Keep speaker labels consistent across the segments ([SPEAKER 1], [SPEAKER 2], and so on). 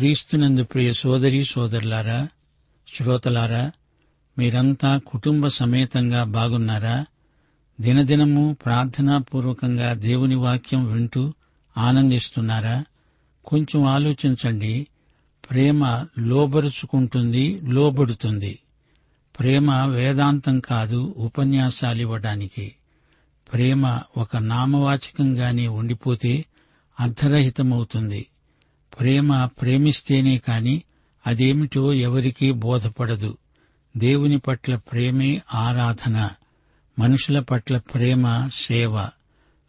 [SPEAKER 1] క్రీస్తునందు ప్రియ సోదరి సోదరులారా శ్రోతలారా మీరంతా కుటుంబ సమేతంగా బాగున్నారా? దినదినము ప్రార్థనాపూర్వకంగా దేవుని వాక్యం వింటూ ఆనందిస్తున్నారా? కొంచెం ఆలోచించండి. ప్రేమ లోబరుచుకుంటుంది లోబడుతుంది. ప్రేమ వేదాంతం కాదు ఉపన్యాసాలివ్వడానికి ప్రేమ ఒక నామవాచకంగానే ఉండిపోతే అర్ధరహితమవుతుంది ప్రేమ ప్రేమిస్తేనే కాని అదేమిటో ఎవరికీ బోధపడదు. దేవుని పట్ల ప్రేమే ఆరాధన మనుషుల పట్ల ప్రేమ సేవ.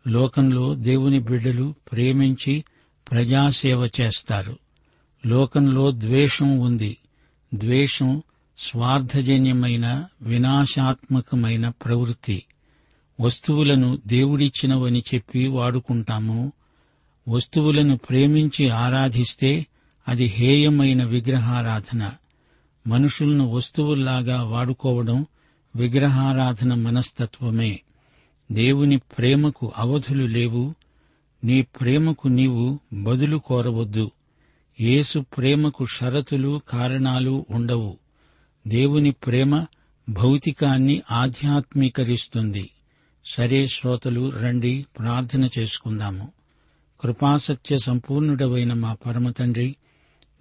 [SPEAKER 1] లోకంలో దేవుని బిడ్డలు ప్రేమించి ప్రజాసేవ చేస్తారు. లోకంలో ద్వేషం ఉంది. ద్వేషం స్వార్థజన్యమైన వినాశాత్మకమైన ప్రవృత్తి. వస్తువులను దేవుడిచ్చినవని చెప్పి వాడుకుంటాము. వస్తువులను ప్రేమించి ఆరాధిస్తే అది హేయమైన విగ్రహారాధన. మనుషులను వస్తువుల్లాగా వాడుకోవడం విగ్రహారాధన మనస్తత్వమే. దేవుని ప్రేమకు అవధులు లేవు. నీ ప్రేమకు నీవు బదులు కోరవద్దు. యేసు ప్రేమకు షరతులు కారణాలు ఉండవు. దేవుని ప్రేమ భౌతికాన్ని ఆధ్యాత్మీకరిస్తుంది. సరే శ్రోతలు రండి ప్రార్థన చేసుకుందాము. కృపాసత్య సంపూర్ణుడవైన మా పరమతండ్రి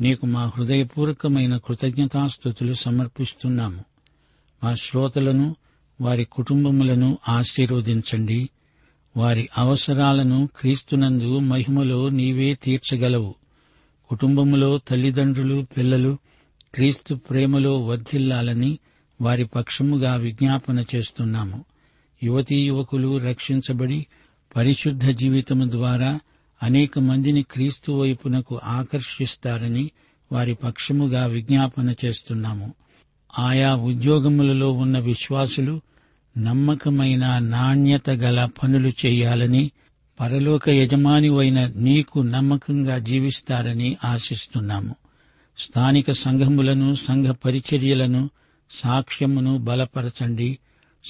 [SPEAKER 1] నీకు మా హృదయపూర్వకమైన కృతజ్ఞతాస్థుతులు సమర్పిస్తున్నాము. మా శ్రోతలను వారి కుటుంబములను ఆశీర్వదించండి. వారి అవసరాలను క్రీస్తునందు మహిమలో నీవే తీర్చగలవు. కుటుంబములో తల్లిదండ్రులు పిల్లలు క్రీస్తు ప్రేమలో వర్ధిల్లాలని వారి పక్షముగా విజ్ఞాపన చేస్తున్నాము. యువతీ యువకులు రక్షించబడి పరిశుద్ధ జీవితము ద్వారా అనేక మందిని క్రీస్తు వైపునకు ఆకర్షిస్తారని వారి పక్షముగా విజ్ఞాపన చేస్తున్నాము. ఆయా ఉద్యోగములలో ఉన్న విశ్వాసులు నమ్మకమైన నాణ్యత గల పనులు చేయాలని పరలోక యజమానివైన నీకు నమ్మకంగా జీవిస్తారని ఆశిస్తున్నాము. స్థానిక సంఘములను సంఘ పరిచర్యలను సాక్ష్యమును బలపరచండి.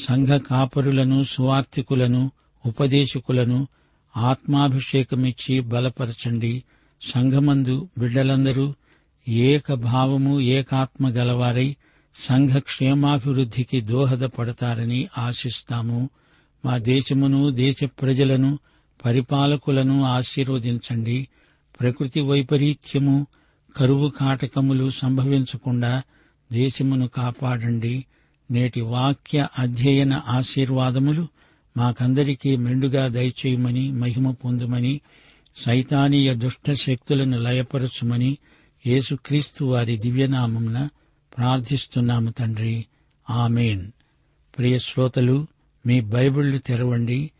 [SPEAKER 1] సంఘ కాపరులను సువార్థికులను ఉపదేశకులను ఆత్మాభిషేకమిచ్చి బలపరచండి. సంఘమందు బిడ్డలందరూ ఏక భావము ఏకాత్మ గలవారై సంఘ క్షేమాభివృద్ధికి దోహదపడతారని ఆశిస్తాము. మా దేశమును దేశ ప్రజలను పరిపాలకులను ఆశీర్వదించండి. ప్రకృతి వైపరీత్యము కరువు కాటకములు సంభవించకుండా దేశమును కాపాడండి. నేటి వాక్య అధ్యయన ఆశీర్వాదములు మాకందరికీ మెండుగా దయచేయమని మహిమ పొందుమని సైతానీయ దుష్ట శక్తులను లయపరచుమని యేసుక్రీస్తు వారి దివ్యనామంన ప్రార్థిస్తున్నాము తండ్రి. ఆమెన్. ప్రియ శ్రోతలు మీ బైబిళ్ళు తెరవండి.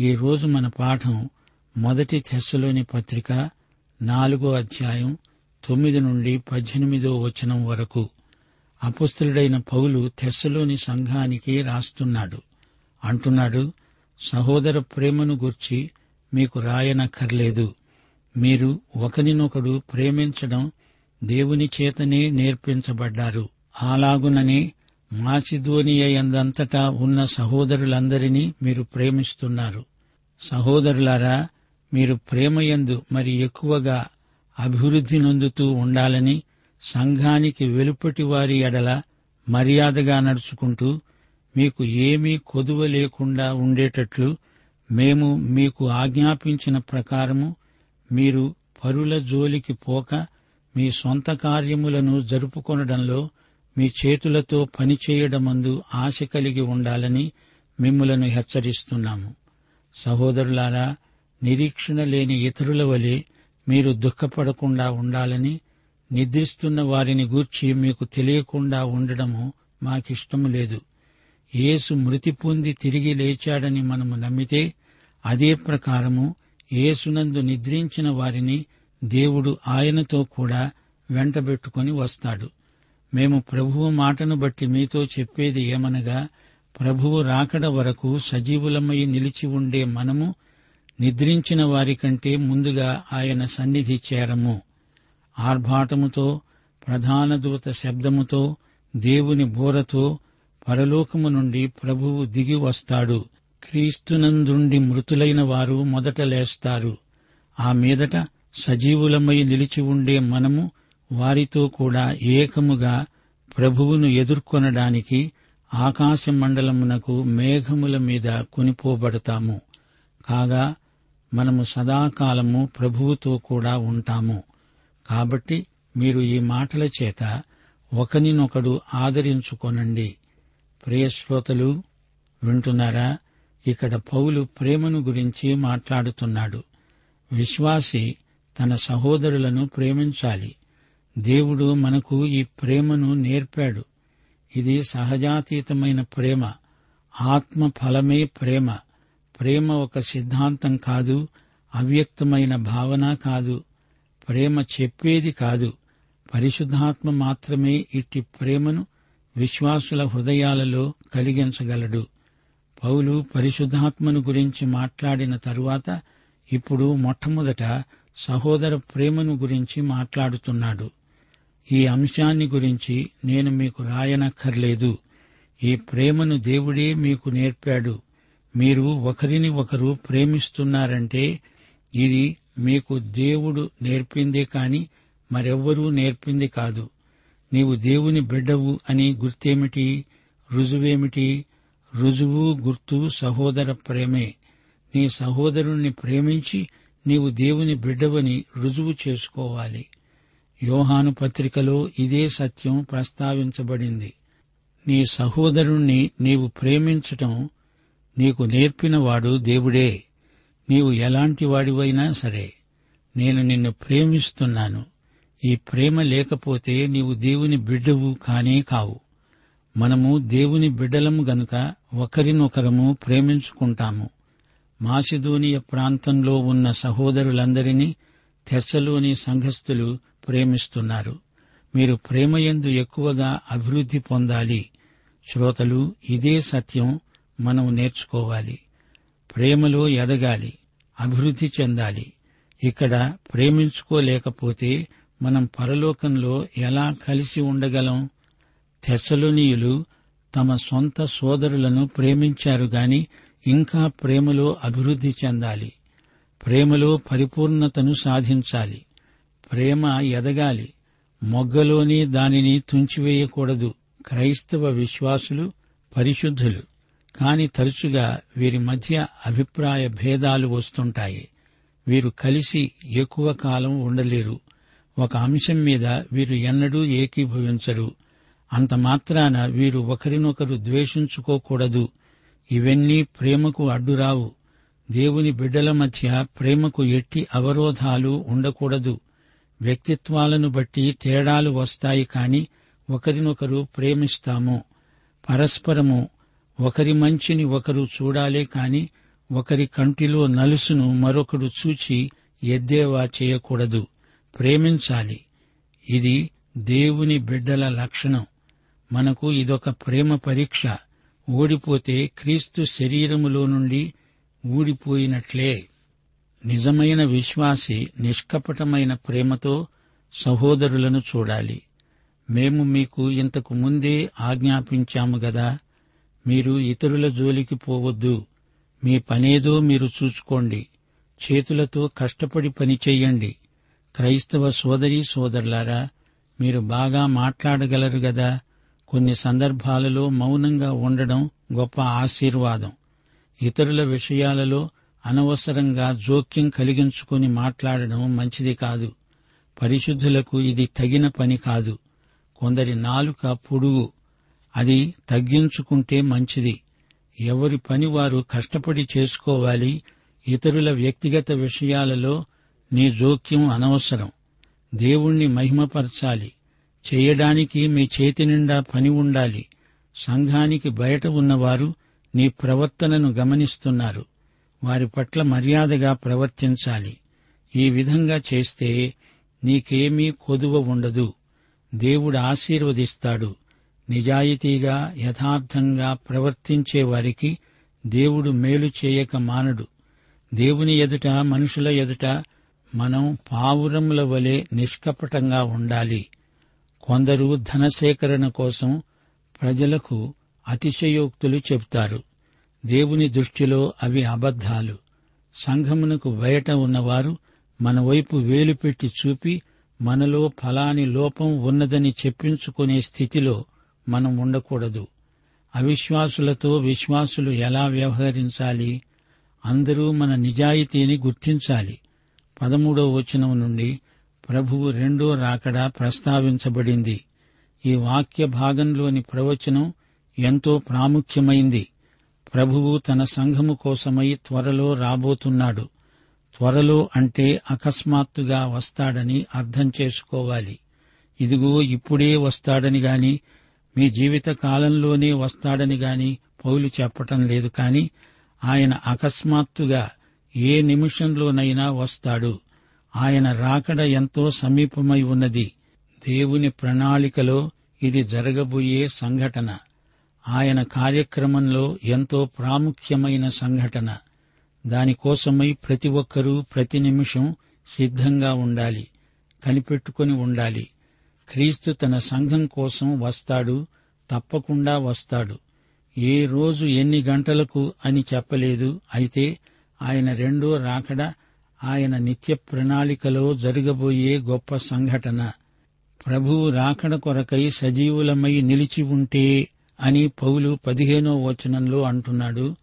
[SPEAKER 1] ఈ రోజు మన పాఠం మొదటి తెస్సలోని పత్రిక నాలుగో అధ్యాయం తొమ్మిది నుండి పద్దెనిమిదో వచనం వరకు. అపుస్తుడైన పౌలు తెస్సలోని సంఘానికి రాస్తున్నాడు. అంటున్నాడు సహోదర ప్రేమను గుర్చి మీకు రాయనక్కర్లేదు. మీరు ఒకరినొకడు ప్రేమించడం దేవుని చేతనే నేర్పించబడ్డారు. అలాగుననే మాసిధోనియందంతటా ఉన్న సహోదరులందరినీ మీరు ప్రేమిస్తున్నారు. సహోదరులారా మీరు ప్రేమయందు మరి ఎక్కువగా అభివృద్ధి నొందుతూ ఉండాలని సంఘానికి వెలుపటి వారి ఎడల మర్యాదగా నడుచుకుంటూ మీకు ఏమీ కొదువ లేకుండా ఉండేటట్లు మేము మీకు ఆజ్ఞాపించిన ప్రకారము మీరు పరుల జోలికి పోక మీ సొంత కార్యములను జరుపుకొనడంలో మీ చేతులతో పనిచేయడమందు ఆశ కలిగి ఉండాలని మిమ్ములను హెచ్చరిస్తున్నాము. సహోదరులారా నిరీక్షణ లేని ఇతరుల వలె మీరు దుఃఖపడకుండా ఉండాలని నిద్రిస్తున్న వారిని గూర్చి మీకు తెలియకుండా ఉండడము మాకిష్టము లేదు. యేసు మృతి పొంది తిరిగి లేచాడని మనము నమ్మితే అదే ప్రకారము యేసునందు నిద్రించిన వారిని దేవుడు ఆయనతో కూడా వెంటబెట్టుకుని వస్తాడు. మేము ప్రభువు మాటను బట్టి మీతో చెప్పేది ఏమనగా ప్రభువు రాకడ వరకు సజీవులమై నిలిచి ఉండే మనము నిద్రించిన వారికంటే ముందుగా ఆయన సన్నిధి చేరము. ఆర్భాటముతో ప్రధాన దూత శబ్దముతో దేవుని బోరతో పరలోకము నుండి ప్రభువు దిగి వస్తాడు. క్రీస్తునందుండి మృతులైన వారు మొదట లేస్తారు. ఆ మీదట సజీవులమై నిలిచి ఉండే మనము వారితో కూడా ఏకముగా ప్రభువును ఎదుర్కొనడానికి ఆకాశ మండలమునకు మేఘముల మీద కొనిపోబడతాము. కాగా మనము సదాకాలము ప్రభువుతో కూడా ఉంటాము. కాబట్టి మీరు ఈ మాటల చేత ఒకనినొకడు ఆదరించుకొనండి. ప్రియశ్రోతలు వింటున్నారా? ఇక్కడ పౌలు ప్రేమను గురించి మాట్లాడుతున్నాడు. విశ్వాసి తన సహోదరులను ప్రేమించాలి. దేవుడు మనకు ఈ ప్రేమను నేర్పాడు. ఇది సహజాతీతమైన ప్రేమ ఆత్మ ఫలమే ప్రేమ. ప్రేమ ఒక సిద్ధాంతం కాదు అవ్యక్తమైన భావన కాదు. ప్రేమ చెప్పేది కాదు. పరిశుద్ధాత్మ మాత్రమే ఇట్టి ప్రేమను విశ్వాసుల హృదయాలలో కలిగించగలడు. పౌలు పరిశుద్ధాత్మను గురించి మాట్లాడిన తరువాత ఇప్పుడు మొట్టమొదట సహోదర ప్రేమను గురించి మాట్లాడుతున్నాడు. ఈ అంశాన్ని గురించి నేను మీకు రాయనక్కర్లేదు. ఈ ప్రేమను దేవుడే మీకు నేర్పాడు. మీరు ఒకరిని ఒకరు ప్రేమిస్తున్నారంటే ఇది మీకు దేవుడు నేర్పిందే కాని మరెవ్వరూ నేర్పింది కాదు. నీవు దేవుని బిడ్డవు అని గుర్తేమిటి? రుజువేమిటి? రుజువు గుర్తు సహోదర ప్రేమే. నీ సహోదరుణ్ణి ప్రేమించి నీవు దేవుని బిడ్డవని రుజువు చేసుకోవాలి. యోహాను పత్రికలో ఇదే సత్యం ప్రస్తావించబడింది. నీ సహోదరుణ్ణి నీవు ప్రేమించటం నీకు నేర్పినవాడు దేవుడే. నీవు ఎలాంటి వాడివైనా సరే నేను నిన్ను ప్రేమిస్తున్నాను. ఈ ప్రేమ లేకపోతే నీవు దేవుని బిడ్డవు కానే కావు. మనము దేవుని బిడ్డలము గనుక ఒకరినొకరము ప్రేమించుకుంటాము. మాసిదోనియ ప్రాంతంలో ఉన్న సహోదరులందరినీ తెర్చలోని సంఘస్థులు ప్రేమిస్తున్నారు. మీరు ప్రేమయందు ఎక్కువగా అభివృద్ధి పొందాలి. శ్రోతలు ఇదే సత్యం మనం నేర్చుకోవాలి. ప్రేమలో ఎదగాలి. అభివృద్ధి చెందాలి. ఇక్కడ ప్రేమించుకోలేకపోతే మనం పరలోకంలో ఎలా కలిసి ఉండగలం? తెస్సలోనియులు తమ సొంత సోదరులను ప్రేమించారు గాని ఇంకా ప్రేమలో అభివృద్ధి చెందాలి. ప్రేమలో పరిపూర్ణతను సాధించాలి. ప్రేమ ఎదగాలి. మొగ్గలోని దానిని తుంచివేయకూడదు. క్రైస్తవ విశ్వాసులు పరిశుద్ధులు. కాని తరచుగా వీరి మధ్య అభిప్రాయ భేదాలు వస్తుంటాయి. వీరు కలిసి ఎక్కువ కాలం ఉండలేరు. ఒక అంశం మీద వీరు ఎన్నడూ ఏకీభవించరు. అంత మాత్రాన వీరు ఒకరినొకరు ద్వేషించుకోకూడదు. ఇవన్నీ ప్రేమకు అడ్డురావు. దేవుని బిడ్డల మధ్య ప్రేమకు ఎట్టి అవరోధాలు ఉండకూడదు. వ్యక్తిత్వాలను బట్టి తేడాలు వస్తాయి కాని ఒకరినొకరు ప్రేమిస్తాము. పరస్పరము ఒకరి మంచిని ఒకరు చూడాలే కాని ఒకరి కంటిలో నలుసును మరొకడు చూచి ఎద్దేవా చేయకూడదు. ప్రేమించాలి. ఇది దేవుని బిడ్డల లక్షణం. మనకు ఇదొక ప్రేమ పరీక్ష. ఓడిపోతే క్రీస్తు శరీరములో నుండి ఊడిపోయినట్లే. నిజమైన విశ్వాసి నిష్కపటమైన ప్రేమతో సహోదరులను చూడాలి. మేము మీకు ఇంతకు ముందే ఆజ్ఞాపించాము గదా. మీరు ఇతరుల జోలికి పోవద్దు. మీ పనేదో మీరు చూసుకోండి. చేతులతో కష్టపడి పని చెయ్యండి క్రైస్తవ సోదరీ సోదరులారా మీరు బాగా మాట్లాడగలరు గదా? కొన్ని సందర్భాలలో మౌనంగా ఉండడం గొప్ప ఆశీర్వాదం. ఇతరుల విషయాలలో అనవసరంగా జోక్యం కలిగించుకుని మాట్లాడడం మంచిది కాదు. పరిశుద్ధులకు ఇది తగిన పని కాదు. కొందరి నాలుక పొడుగు. అది తగ్గించుకుంటే మంచిది. ఎవరి పని వారు కష్టపడి చేసుకోవాలి. ఇతరుల వ్యక్తిగత విషయాలలో నీ జోక్యం అనవసరం. దేవుణ్ణి మహిమపరచాలి. చేయడానికి మీ చేతి నిండా పని ఉండాలి. సంఘానికి బయట ఉన్నవారు నీ ప్రవర్తనను గమనిస్తున్నారు. వారి పట్ల మర్యాదగా ప్రవర్తించాలి. ఈ విధంగా చేస్తే నీకేమీ కొదువ ఉండదు. దేవుడు ఆశీర్వదిస్తాడు. నిజాయితీగా యథార్థంగా ప్రవర్తించే వారికి దేవుడు మేలు చేయక మానడు. దేవుని ఎదుట మనుషుల ఎదుట మనం పావురముల వలె నిష్కపటంగా ఉండాలి. కొందరు ధనసేకరణ కోసం ప్రజలకు అతిశయోక్తులు చెబుతారు. దేవుని దృష్టిలో అవి అబద్ధాలు. సంఘమునకు బయట ఉన్నవారు మన వైపు వేలు పెట్టి చూపి మనలో ఫలాని లోపం ఉన్నదని చెప్పించుకునే స్థితిలో మనం ఉండకూడదు. అవిశ్వాసులతో విశ్వాసులు ఎలా వ్యవహరించాలి? అందరూ మన నిజాయితీని గుర్తించాలి. పదమూడో వచనం నుండి ప్రభువు రెండో రాకడ ప్రస్తావించబడింది. ఈ వాక్య భాగంలోని ప్రవచనం ఎంతో ప్రాముఖ్యమైంది. ప్రభువు తన సంఘము కోసమై త్వరలో రాబోతున్నాడు. త్వరలో అంటే అకస్మాత్తుగా వస్తాడని అర్థం చేసుకోవాలి. ఇదిగో ఇప్పుడే వస్తాడని గాని మీ జీవిత కాలంలోనే వస్తాడని గాని పౌలు చెప్పటం లేదు కాని ఆయన అకస్మాత్తుగా ఏ నిమిషంలోనైనా వస్తాడు. ఆయన రాకడ ఎంతో సమీపమై ఉన్నది. దేవుని ప్రణాళికలో ఇది జరగబోయే సంఘటన. ఆయన కార్యక్రమంలో ఎంతో ప్రాముఖ్యమైన సంఘటన. దానికోసమై ప్రతి ఒక్కరూ ప్రతి నిమిషం సిద్ధంగా ఉండాలి. కనిపెట్టుకుని ఉండాలి. క్రీస్తు తన సంఘం కోసం వస్తాడు తప్పకుండా వస్తాడు. ఏ రోజు ఎన్ని గంటలకు అని చెప్పలేదు అయితే ఆయన రెండో రాకడ ఆయన నిత్య ప్రణాళికలో జరగబోయే గొప్ప సంఘటన. ప్రభువు రాకడ కొరకై సజీవులమై నిలిచి ఉంటే అని పౌలు పదిహేనో వచనంలో అంటున్నాడు.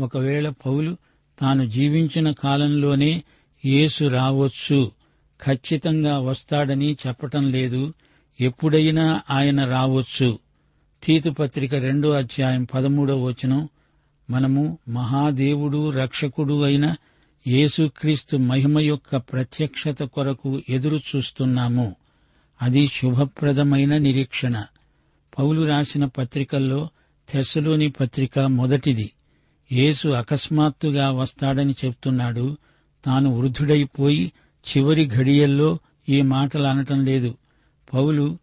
[SPEAKER 1] ఒకవేళ పౌలు తాను జీవించిన కాలంలోనే యేసు రావచ్చు ఖచ్చితంగా వస్తాడని చెప్పటం లేదు. ఎప్పుడైనా ఆయన రావచ్చు. తీతుపత్రిక రెండో అధ్యాయం పదమూడో వచనం. మనము మహాదేవుడు రక్షకుడు అయిన యేసుక్రీస్తు మహిమ యొక్క ప్రత్యక్షత కొరకు ఎదురు చూస్తున్నాము. అది శుభప్రదమైన నిరీక్షణ. పౌలు రాసిన పత్రికల్లో తెస్సలోని పత్రిక మొదటిది. యేసు అకస్మాత్తుగా వస్తాడని చెప్తున్నాడు. తాను వృద్ధుడైపోయి చివరి ఘడియల్లో ఈ మాటలు అనటం లేదు. పౌలు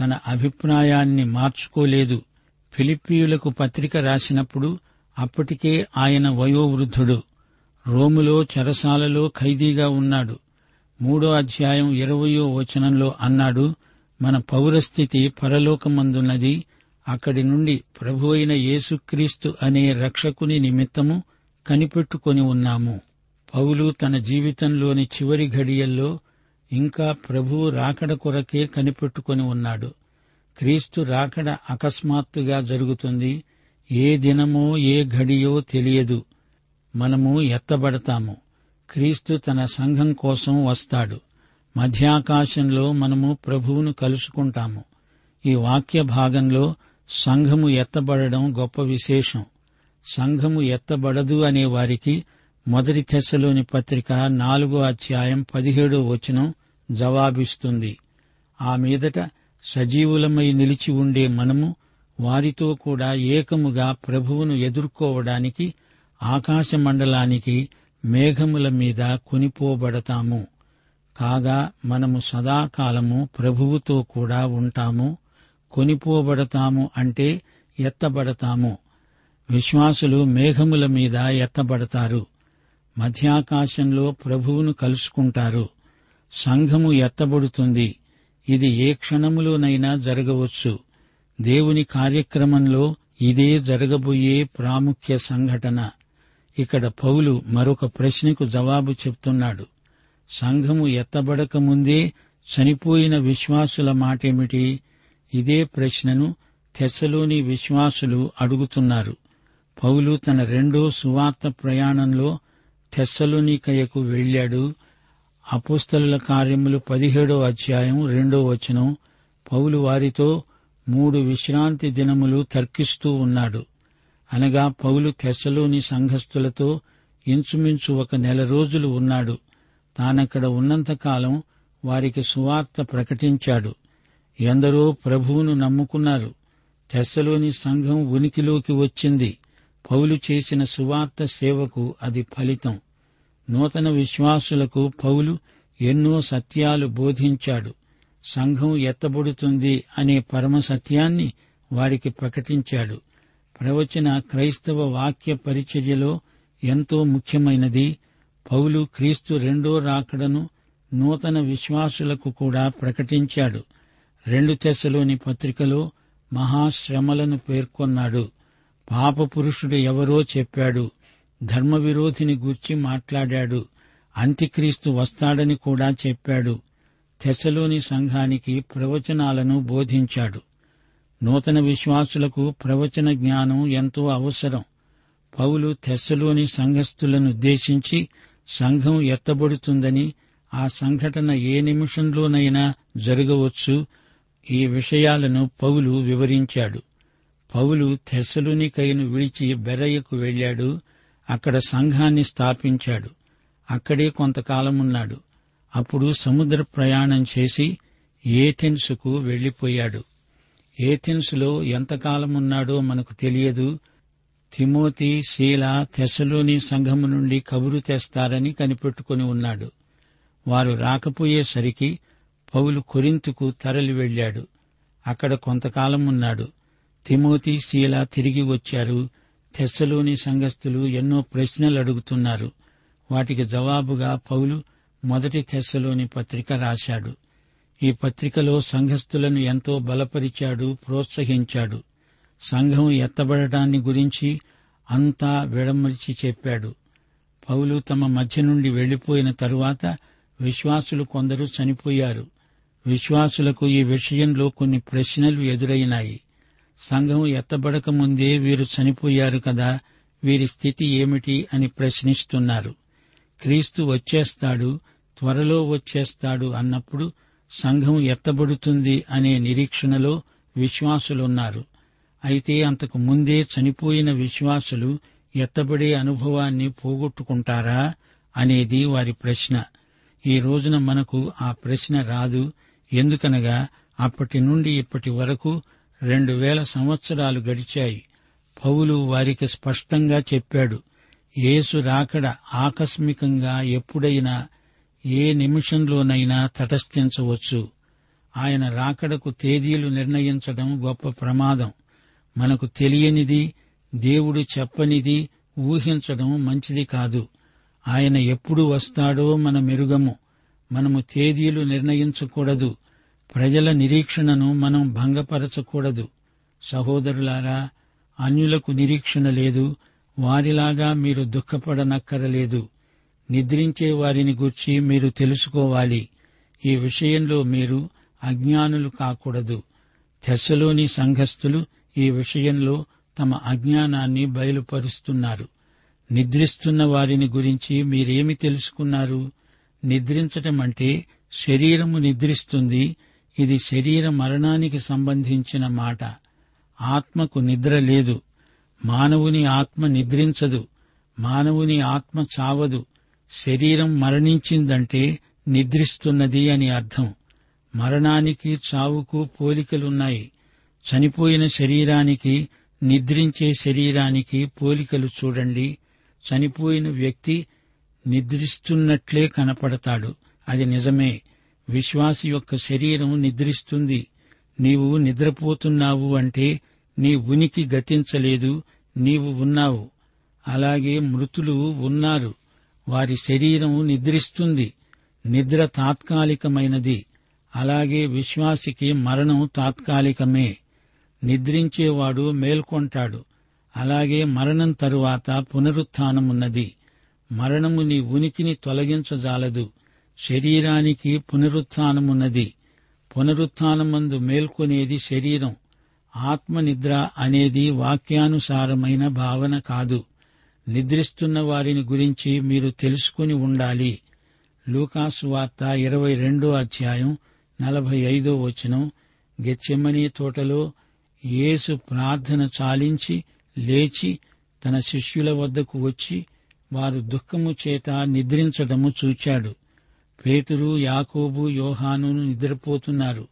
[SPEAKER 1] తన అభిప్రాయాన్ని మార్చుకోలేదు. ఫిలిప్పీయులకు పత్రిక రాసినప్పుడు అప్పటికే ఆయన వయోవృద్ధుడు. రోములో చెరసాలలో ఖైదీగా ఉన్నాడు. మూడో అధ్యాయం ఇరవయో వచనంలో అన్నాడు మన పౌరస్థితి పరలోకమందున్నది అక్కడి నుండి ప్రభు అయిన యేసుక్రీస్తు అనే రక్షకుని నిమిత్తము కనిపెట్టుకొని ఉన్నాము. పౌలు తన జీవితంలోని చివరి ఘడియల్లో ఇంకా ప్రభువు రాకడ కొరకే కనిపెట్టుకొని ఉన్నాడు. క్రీస్తు రాకడ అకస్మాత్తుగా జరుగుతుంది. ఏ దినమో ఏ ఘడియో తెలియదు. మనము ఎత్తబడతాము. క్రీస్తు తన సంఘం కోసం వస్తాడు. మధ్యాకాశంలో మనము ప్రభువును కలుసుకుంటాము. ఈ వాక్య భాగంలో సంఘము ఎత్తబడడం గొప్ప విశేషం. సంఘము ఎత్తబడదు అనే వారికి మొదటి తెశలోని పత్రిక నాలుగో అధ్యాయం పదిహేడో వచనం జవాబిస్తుంది. ఆ మీదట సజీవులమై నిలిచి ఉండే మనము వారితో కూడా ఏకముగా ప్రభువును ఎదుర్కోవడానికి ఆకాశమండలానికి మేఘముల మీద కొనిపోబడతాము. కాగా మనము సదాకాలము ప్రభువుతో కూడా ఉంటాము. కొనిపోబడతాము అంటే ఎత్తబడతాము. విశ్వాసులు మేఘముల మీద ఎత్తబడతారు. మధ్యాకాశంలో ప్రభువును కలుసుకుంటారు. సంఘము ఎత్తబడుతుంది. ఇది ఏ క్షణములోనైనా జరగవచ్చు. దేవుని కార్యక్రమంలో ఇదే జరగబోయే ప్రాముఖ్య సంఘటన. ఇక్కడ పౌలు మరొక ప్రశ్నకు జవాబు చెప్తున్నాడు. సంఘము ఎత్తబడక ముందే చనిపోయిన విశ్వాసుల మాటేమిటి? ఇదే ప్రశ్నను తెసలోని విశ్వాసులు అడుగుతున్నారు. పౌలు తన రెండో సువార్త ప్రయాణంలో తెస్సలోనికయకు వెళ్ళాడు అపుస్తలుల కార్యములు పదిహేడో అధ్యాయం రెండో వచనం పౌలు వారితో మూడు విశ్రాంతి దినములు తర్కిస్తూ ఉన్నాడు. అనగా పౌలు తెసలోని సంఘస్థులతో ఇంచుమించు ఒక నెల రోజులు ఉన్నాడు. తానక్కడ ఉన్నంతకాలం వారికి సువార్త ప్రకటించాడు. ఎందరో ప్రభువును నమ్ముకున్నారు. తెసలోని సంఘం ఉనికిలోకి వచ్చింది. పౌలు చేసిన సువార్త సేవకు అది ఫలితం. నూతన విశ్వాసులకు పౌలు ఎన్నో సత్యాలు బోధించాడు. సంఘం ఎత్తబడుతుంది అనే పరమ సత్యాన్ని వారికి ప్రకటించాడు. ప్రవచన క్రైస్తవ వాక్య పరిచర్యలో ఎంతో ముఖ్యమైనది. పౌలు క్రీస్తు రెండో రాకడను నూతన విశ్వాసులకు కూడా ప్రకటించాడు. రెండు తెశలోని పత్రికలో మహాశ్రమలను పేర్కొన్నాడు. పాపపురుషుడు ఎవరో చెప్పాడు. ధర్మవిరోధిని గూర్చి మాట్లాడాడు. అంత్యక్రీస్తు వస్తాడని కూడా చెప్పాడు. తెశలోని సంఘానికి ప్రవచనాలను బోధించాడు. నూతన విశ్వాసులకు ప్రవచన జ్ఞానం ఎంతో అవసరం. పౌలు తెస్సలోని సంఘస్థులనుద్దేశించి సంఘం ఎత్తబడుతుందని ఆ సంఘటన ఏ నిమిషంలోనైనా జరగవచ్చు ఈ విషయాలను పౌలు వివరించాడు. పౌలు తెస్సలునికైను విడిచి బెరయ్యకు వెళ్ళాడు అక్కడ సంఘాన్ని స్థాపించాడు. అక్కడే కొంతకాలమున్నాడు. అప్పుడు సముద్ర ప్రయాణం చేసి ఏథెన్సుకు వెళ్ళిపోయాడు ఏథెన్సులో ఎంతకాలమున్నాడో మనకు తెలియదు. తిమోతి శీల తెసలోని సంఘము నుండి కబురు తెస్తారని కనిపెట్టుకుని ఉన్నాడు. వారు రాకపోయేసరికి పౌలు కొరింతుకు తరలి వెళ్ళాడు అక్కడ కొంతకాలం ఉన్నాడు తిమోతి శీల తిరిగి వచ్చారు. తెస్సలోని సంఘస్థులు ఎన్నో ప్రశ్నలు అడుగుతున్నారు. వాటికి జవాబుగా పౌలు మొదటి తెస్సలోని పత్రిక రాశాడు. ఈ పత్రికలో సంఘస్థులను ఎంతో బలపరిచాడు ప్రోత్సహించాడు. సంఘం ఎత్తబడటాన్ని గురించి అంతా విడమరిచి చెప్పాడు. పౌలు తమ మధ్య నుండి వెళ్ళిపోయిన తరువాత విశ్వాసులు కొందరు చనిపోయారు. విశ్వాసులకు ఈ విషయంలో కొన్ని ప్రశ్నలు ఎదురైనాయి. సంఘం ఎత్తబడక ముందే వీరు చనిపోయారు కదా వీరి స్థితి ఏమిటి అని ప్రశ్నిస్తున్నారు. క్రీస్తు వచ్చేస్తాడు త్వరలో వచ్చేస్తాడు అన్నప్పుడు సంఘం ఎత్తబడుతుంది అనే నిరీక్షణలో విశ్వాసులున్నారు. అయితే అంతకు ముందే చనిపోయిన విశ్వాసులు ఎత్తబడే అనుభవాన్ని పోగొట్టుకుంటారా అనేది వారి ప్రశ్న. ఈ రోజున మనకు ఆ ప్రశ్న రాదు. ఎందుకనగా అప్పటి నుండి ఇప్పటి వరకు రెండు వేల సంవత్సరాలు గడిచాయి. పౌలు వారికి స్పష్టంగా చెప్పాడు యేసు రాకడ ఆకస్మికంగా ఎప్పుడైనా ఏ నిమిషంలోనైనా తటస్థించవచ్చు. ఆయన రాకడకు తేదీలు నిర్ణయించడం గొప్ప ప్రమాదం. మనకు తెలియనిది దేవుడు చెప్పనిది ఊహించడం మంచిది కాదు. ఆయన ఎప్పుడు వస్తాడో మన మెరుగము. మనము తేదీలు నిర్ణయించకూడదు. ప్రజల నిరీక్షణను మనం భంగపరచకూడదు. సహోదరులారా అన్యులకు నిరీక్షణ లేదు. వారిలాగా మీరు దుఃఖపడనక్కరలేదు. నిద్రించే వారిని గూర్చి మీరు తెలుసుకోవాలి. ఈ విషయంలో మీరు అజ్ఞానులు కాకూడదు. తెశలోని సంఘస్థులు ఈ విషయంలో తమ అజ్ఞానాన్ని బయలుపరుస్తున్నారు. నిద్రిస్తున్న వారిని గురించి మీరేమి తెలుసుకున్నారు? నిద్రించటం అంటే శరీరము నిద్రిస్తుంది. ఇది శరీర మరణానికి సంబంధించిన మాట. ఆత్మకు నిద్ర లేదు. మానవుని ఆత్మ నిద్రించదు. మానవుని ఆత్మ చావదు. శరీరం మరణించిందంటే నిద్రిస్తున్నది అని అర్థం. మరణానికి చావుకు పోలికలున్నాయి. చనిపోయిన శరీరానికి నిద్రించే శరీరానికి పోలికలు చూడండి. చనిపోయిన వ్యక్తి నిద్రిస్తున్నట్లే కనపడతాడు. అది నిజమే. విశ్వాసి యొక్క శరీరం నిద్రిస్తుంది. నీవు నిద్రపోతున్నావు అంటే నీ ఉనికి గతించలేదు. నీవు ఉన్నావు. అలాగే మృతులు ఉన్నారు. వారి శరీరం నిద్రిస్తుంది. నిద్ర తాత్కాలికమైనది. అలాగే విశ్వాసికి మరణం తాత్కాలికమే. నిద్రించేవాడు మేల్కొంటాడు. అలాగే మరణం తరువాత పునరుత్నమున్నది. మరణము నీ ఉనికిని తొలగించజాలదు. శరీరానికి పునరుత్నమున్నది. పునరుత్నమందు మేల్కొనేది శరీరం. ఆత్మనిద్ర అనేది వాక్యానుసారమైన భావన కాదు. నిద్రిస్తున్న వారిని గురించి మీరు తెలుసుకుని ఉండాలి. లూకాసు వార్త ఇరవై రెండో అధ్యాయం నలభై ఐదో వచనం. గెచ్చెమ్మనీ తోటలో యేసు ప్రార్థన చాలించి లేచి తన శిష్యుల వద్దకు వచ్చి వారు దుఃఖము చేత నిద్రించడము చూచాడు. పేతురు యాకోబు యోహాను నిద్రపోతున్నారు.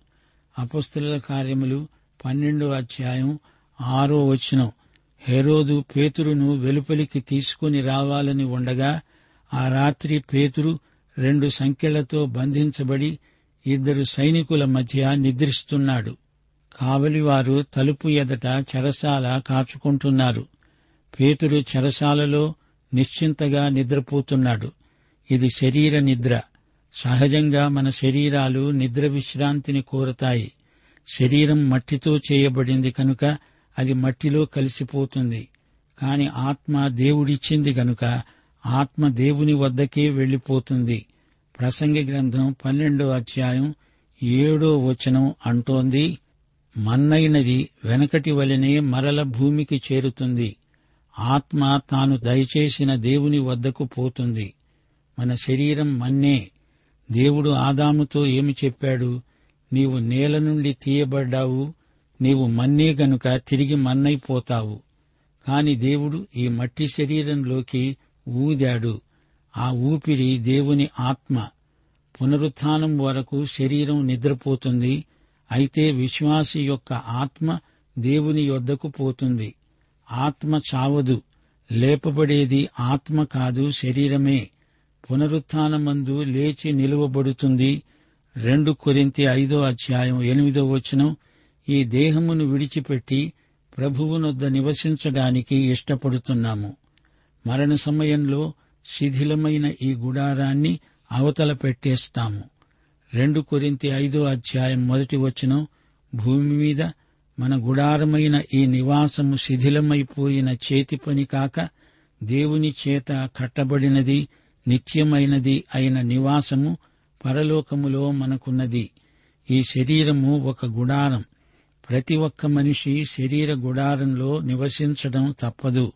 [SPEAKER 1] అపస్తుల కార్యములు పన్నెండో అధ్యాయం ఆరో వచనం. హెరోదు పేతురును వెలుపలికి తీసుకుని రావాలని ఉండగా ఆ రాత్రి పేతురు రెండు సంఖ్యలతో బంధించబడి ఇద్దరు సైనికుల మధ్య నిద్రిస్తున్నాడు. కావలివారు తలుపు ఎదట చెరసాల కాచుకుంటున్నారు. పేతురు చెరసాలలో నిశ్చింతగా నిద్రపోతున్నాడు. ఇది శరీర నిద్ర. సహజంగా మన శరీరాలు నిద్ర విశ్రాంతిని కోరతాయి. శరీరం మట్టితో చేయబడింది కనుక అది మట్టిలో కలిసిపోతుంది. కాని ఆత్మ దేవుడిచ్చింది గనుక ఆత్మ దేవుని వద్దకే వెళ్ళిపోతుంది ప్రసంగి గ్రంథం పన్నెండో అధ్యాయం ఏడో వచనం అంటోంది మన్నైనది వెనకటి వలనే మరల భూమికి చేరుతుంది. ఆత్మ తాను దయచేసిన దేవుని వద్దకు పోతుంది. మన శరీరం మన్నే. దేవుడు ఆదాముతో ఏమి చెప్పాడు? నీవు నేల నుండి తీయబడ్డావు నీవు మన్నే గనుక తిరిగి మన్నైపోతావు. కాని దేవుడు ఈ మట్టి శరీరంలోకి ఊదాడు. ఆ ఊపిరి దేవుని ఆత్మ. పునరుత్థానం వరకు శరీరం నిద్రపోతుంది. అయితే విశ్వాసి యొక్క ఆత్మ దేవుని యొద్దకు పోతుంది. ఆత్మ చావదు. లేపబడేది ఆత్మ కాదు శరీరమే. పునరుత్నమందు లేచి నిలువబడుతుంది. రెండు కొరింతి ఐదో అధ్యాయం ఎనిమిదో వచనం ఈ దేహమును విడిచిపెట్టి ప్రభువునొద్ద నివసించడానికి ఇష్టపడుతున్నాము. మరణ సమయంలో శిథిలమైన ఈ గుడారాన్ని అవతల పెట్టేస్తాము. రెండు కొరింతి ఐదో అధ్యాయం మొదటి వచనం భూమి మీద మన గుడారమైన ఈ నివాసము శిథిలమైపోయిన చేతి పని కాక దేవుని చేత కట్టబడినది నిత్యమైనది అయిన నివాసము పరలోకములో మనకున్నది. ఈ శరీరము ఒక గుడారం. ప్రతి ఒక్క మనిషి శరీర గుడారంలో నివసించడం తప్పదు.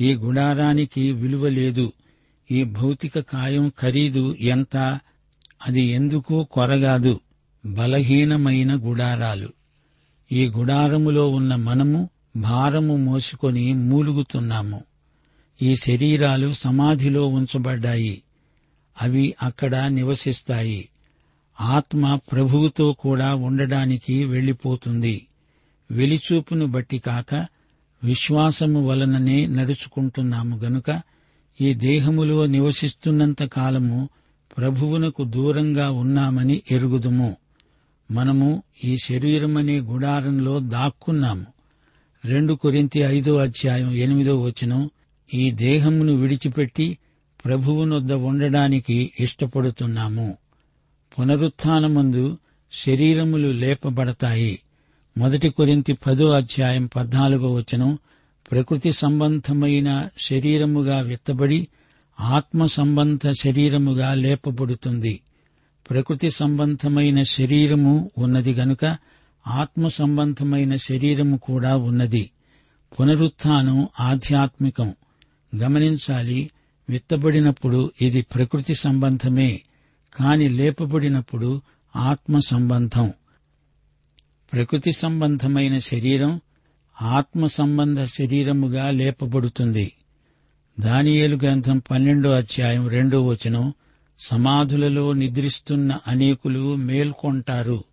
[SPEAKER 1] ఈ గుడారానికి విలువ లేదు. ఈ భౌతిక కాయం ఖరీదు ఎంత? అది ఎందుకు కొరగాదు? బలహీనమైన గుడారాలు. ఈ గుడారములో ఉన్న మనము భారము మోసుకొని మూలుగుతున్నాము. ఈ శరీరాలు సమాధిలో ఉంచబడ్డాయి. అవి అక్కడ నివసిస్తాయి. ఆత్మ ప్రభువుతో కూడా ఉండడానికి వెళ్ళిపోతుంది వెలిచూపును బట్టి కాక విశ్వాసము వలననే నడుచుకుంటున్నాము గనుక ఈ దేహములో నివసిస్తున్నంత కాలము ప్రభువునకు దూరంగా ఉన్నామని ఎరుగుదుము. మనము ఈ శరీరమనే గుడారంలో దాక్కున్నాము. రెండు కొరింతి ఐదో అధ్యాయం ఎనిమిదో వచనం ఈ దేహమును విడిచిపెట్టి ప్రభువునొద్ద ఉండడానికి ఇష్టపడుతున్నాము. పునరుత్నమందు శరీరములు లేపబడతాయి. మొదటి కొరింతి పదో అధ్యాయం పద్నాలుగో వచనం ప్రకృతి సంబంధమైన శరీరముగా విత్తబడి ఆత్మ సంబంధ శరీరముగా లేపబడుతుంది. ప్రకృతి సంబంధమైన శరీరము ఉన్నది గనుక ఆత్మ సంబంధమైన శరీరము కూడా ఉన్నది. పునరుత్నం ఆధ్యాత్మికం. గమనించాలి విత్తబడినప్పుడు ఇది ప్రకృతి సంబంధమే. కాని లేపబడినప్పుడు ఆత్మ సంబంధం ప్రకృతి సంబంధమైన శరీరం ఆత్మ సంబంధ శరీరముగా లేపబడుతుంది. దానియేలు గ్రంథం పన్నెండో అధ్యాయం రెండో వచనం సమాధులలో నిద్రిస్తున్న అనేకులు మేల్కొంటారు.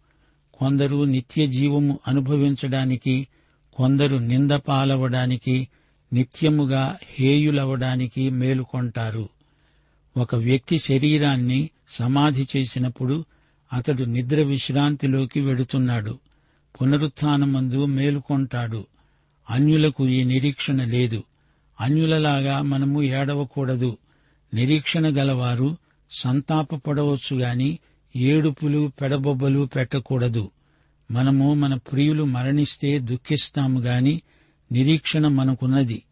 [SPEAKER 1] కొందరు నిత్య జీవము అనుభవించడానికి కొందరు నింద పాలవడానికి నిత్యముగా హేయులవడానికి మేలుకొంటారు. ఒక వ్యక్తి శరీరాన్ని సమాధి చేసినప్పుడు అతడు నిద్ర విశ్రాంతిలోకి వెడుతున్నాడు. పునరుత్నమందు మేలుకొంటాడు. అన్యులకు ఈ నిరీక్షణ లేదు. అన్యులలాగా మనము ఏడవకూడదు. నిరీక్షణ గలవారు సంతాపపడవచ్చు గాని ఏడుపులు పెడబొబ్బలు పెట్టకూడదు. మనము మన ప్రియులు మరణిస్తే దుఃఖిస్తాము గాని నిరీక్షణ మనకున్నది.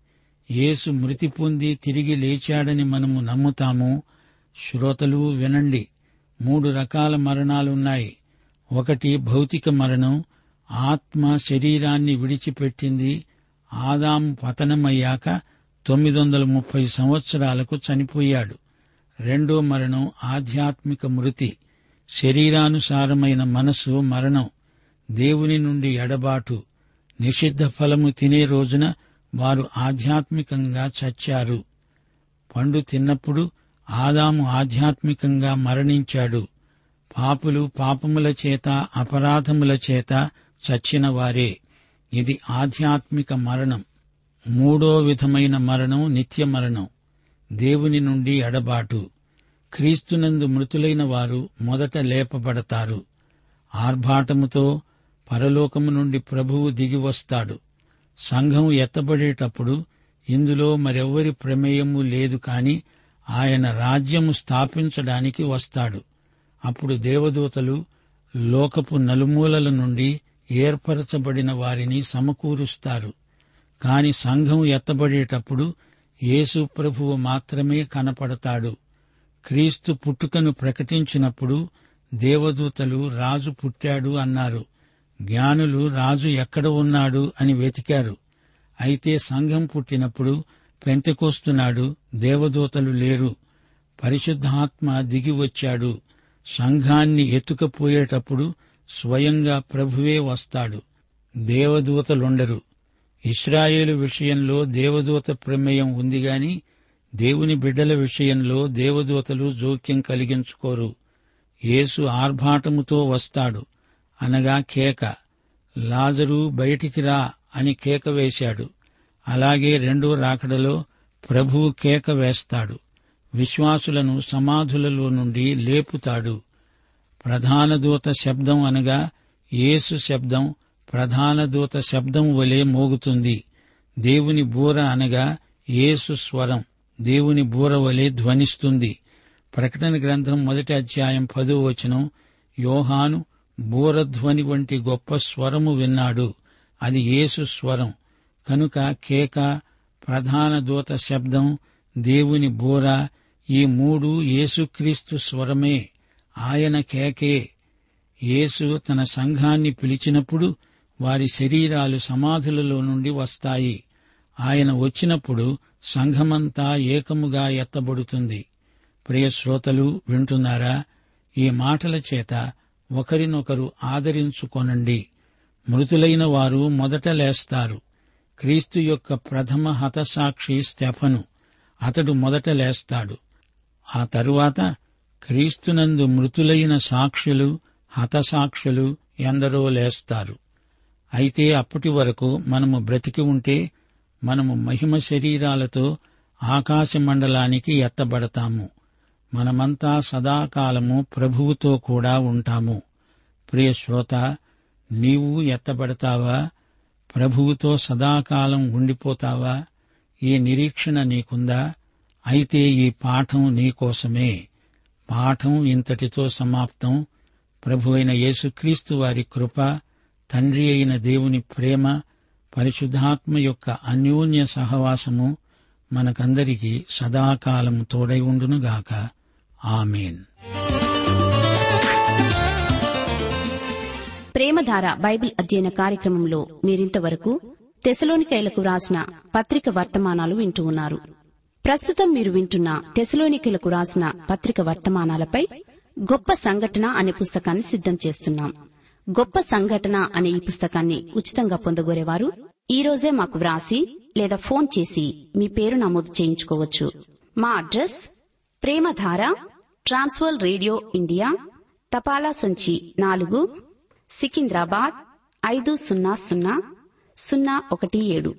[SPEAKER 1] యేసు మృతి పొంది తిరిగి లేచాడని మనము నమ్ముతాము. శ్రోతలు వినండి. మూడు రకాల మరణాలున్నాయి. ఒకటి భౌతిక మరణం. ఆత్మ శరీరాన్ని విడిచిపెట్టింది. ఆదాం పతనమయ్యాక తొమ్మిది వందల ముప్పై సంవత్సరాలకు చనిపోయాడు. రెండో మరణం ఆధ్యాత్మిక మృతి. శరీరానుసారమైన మనసు మరణం. దేవుని నుండి ఎడబాటు. నిషిద్ధ ఫలము తినే రోజున వారు ఆధ్యాత్మికంగా చచ్చారు. పండు తిన్నప్పుడు ఆదాము ఆధ్యాత్మికంగా మరణించాడు. పాపులు పాపముల చేత అపరాధముల చేత చచ్చిన వారే ఇది ఆధ్యాత్మిక మరణం. మూడో విధమైన మరణం నిత్య మరణం. దేవుని నుండి ఎడబాటు క్రీస్తునందు మృతులైన వారు మొదట లేపబడతారు. ఆర్భాటముతో పరలోకము నుండి ప్రభువు దిగి వస్తాడు. సంఘం ఎత్తబడేటప్పుడు ఇందులో మరెవ్వరి ప్రమేయము లేదు కాని ఆయన రాజ్యము స్థాపించడానికి వస్తాడు. అప్పుడు దేవదూతలు లోకపు నలుమూలల నుండి ఏర్పరచబడిన వారిని సమకూరుస్తారు. కాని సంఘం ఎత్తబడేటప్పుడు యేసు ప్రభువు మాత్రమే కనపడతాడు. క్రీస్తు పుట్టుకను ప్రకటించినప్పుడు దేవదూతలు రాజు పుట్టాడు అన్నారు. జ్ఞానులు రాజు ఎక్కడ ఉన్నాడు అని వెతికారు. అయితే సంఘం పుట్టినప్పుడు పెంతెకోస్తున్నాడు. దేవదూతలు లేరు. పరిశుద్ధాత్మ దిగి వచ్చాడు. సంఘాన్ని ఎత్తుకపోయేటప్పుడు స్వయంగా ప్రభువే వస్తాడు. దేవదూతలుండరు. ఇస్రాయేలు విషయంలో దేవదూత ప్రమేయం ఉందిగాని దేవుని బిడ్డల విషయంలో దేవదూతలు జోక్యం కలిగించుకోరు. యేసు ఆర్భాటముతో వస్తాడు. అనగా కేక. లాజరు బయటికి రా అని కేక వేశాడు. అలాగే రెండో రాకడలో ప్రభువు కేక వేస్తాడు. విశ్వాసులను సమాధులలో నుండి లేపుతాడు. ప్రధాన దూత శబ్దం అనగా యేసు శబ్దం ప్రధాన దూత శబ్దం వలె మోగుతుంది. దేవుని బూర అనగా యేసు స్వరం దేవుని బూర వలె ధ్వనిస్తుంది. ప్రకటన గ్రంథం మొదటి అధ్యాయం పదో వచనం యోహాను బూరధ్వని వంటి గొప్ప స్వరము విన్నాడు. అది యేసు స్వరం. కనుక కేక ప్రధాన దూత శబ్దం దేవుని బోర ఈ మూడు యేసుక్రీస్తు స్వరమే. ఆయన కేకే. యేసు తన సంఘాన్ని పిలిచినప్పుడు వారి శరీరాలు సమాధులలో నుండి వస్తాయి. ఆయన వచ్చినప్పుడు సంఘమంతా ఏకముగా ఎత్తబడుతుంది. ప్రియశ్రోతలు వింటున్నారా? ఈ మాటల చేత ఒకరినొకరు ఆదరించుకొనండి. మృతులైన వారు మొదట లేస్తారు. క్రీస్తు యొక్క ప్రథమ హతసాక్షి స్టెఫను అతడు మొదట లేస్తాడు. ఆ తరువాత క్రీస్తునందు మృతులైన సాక్షులు హతసాక్షులు ఎందరో లేస్తారు. అయితే అప్పటి వరకు మనము బ్రతికి ఉంటే మనము మహిమ శరీరాలతో ఆకాశ మండలానికి ఎత్తబడతాము. మనమంతా సదాకాలము ప్రభువుతో కూడా ఉంటాము. ప్రియ శ్రోత నీవు ఎత్తబడతావా? ప్రభువుతో సదాకాలం ఉండిపోతావా? ఈ నిరీక్షణ నీకుందా? అయితే ఈ పాఠం నీకోసమే. పాఠం ఇంతటితో సమాప్తం. ప్రభు అయిన యేసుక్రీస్తు వారి కృప తండ్రి అయిన దేవుని ప్రేమ పరిశుద్ధాత్మ యొక్క అన్యోన్య సహవాసము మనకందరికీ సదాకాలం తోడై ఉండునుగాక. ఆమెన్.
[SPEAKER 2] ప్రేమధార బైబిల్ అధ్యయన కార్యక్రమంలో మీరింతవరకు తెసలోనికైలకు వ్రాసిన పత్రిక వర్తమానాలు వింటూ ఉన్నారు. ప్రస్తుతం మీరు వింటున్న తెసలోనికలకు రాసిన పత్రిక వర్తమానాలపై గొప్ప సంఘటన అనే పుస్తకాన్ని సిద్దం చేస్తున్నాం. గొప్ప సంఘటన అనే ఈ పుస్తకాన్ని ఉచితంగా పొందగోరేవారు ఈ రోజే మాకు వ్రాసి లేదా ఫోన్ చేసి మీ పేరు నమోదు చేయించుకోవచ్చు. మా address Premadhara Trans World Radio India తపాలా సంచి నాలుగు సికింద్రాబాద్ ఐదు సున్నా సున్నా సున్నా ఒకటి ఏడు.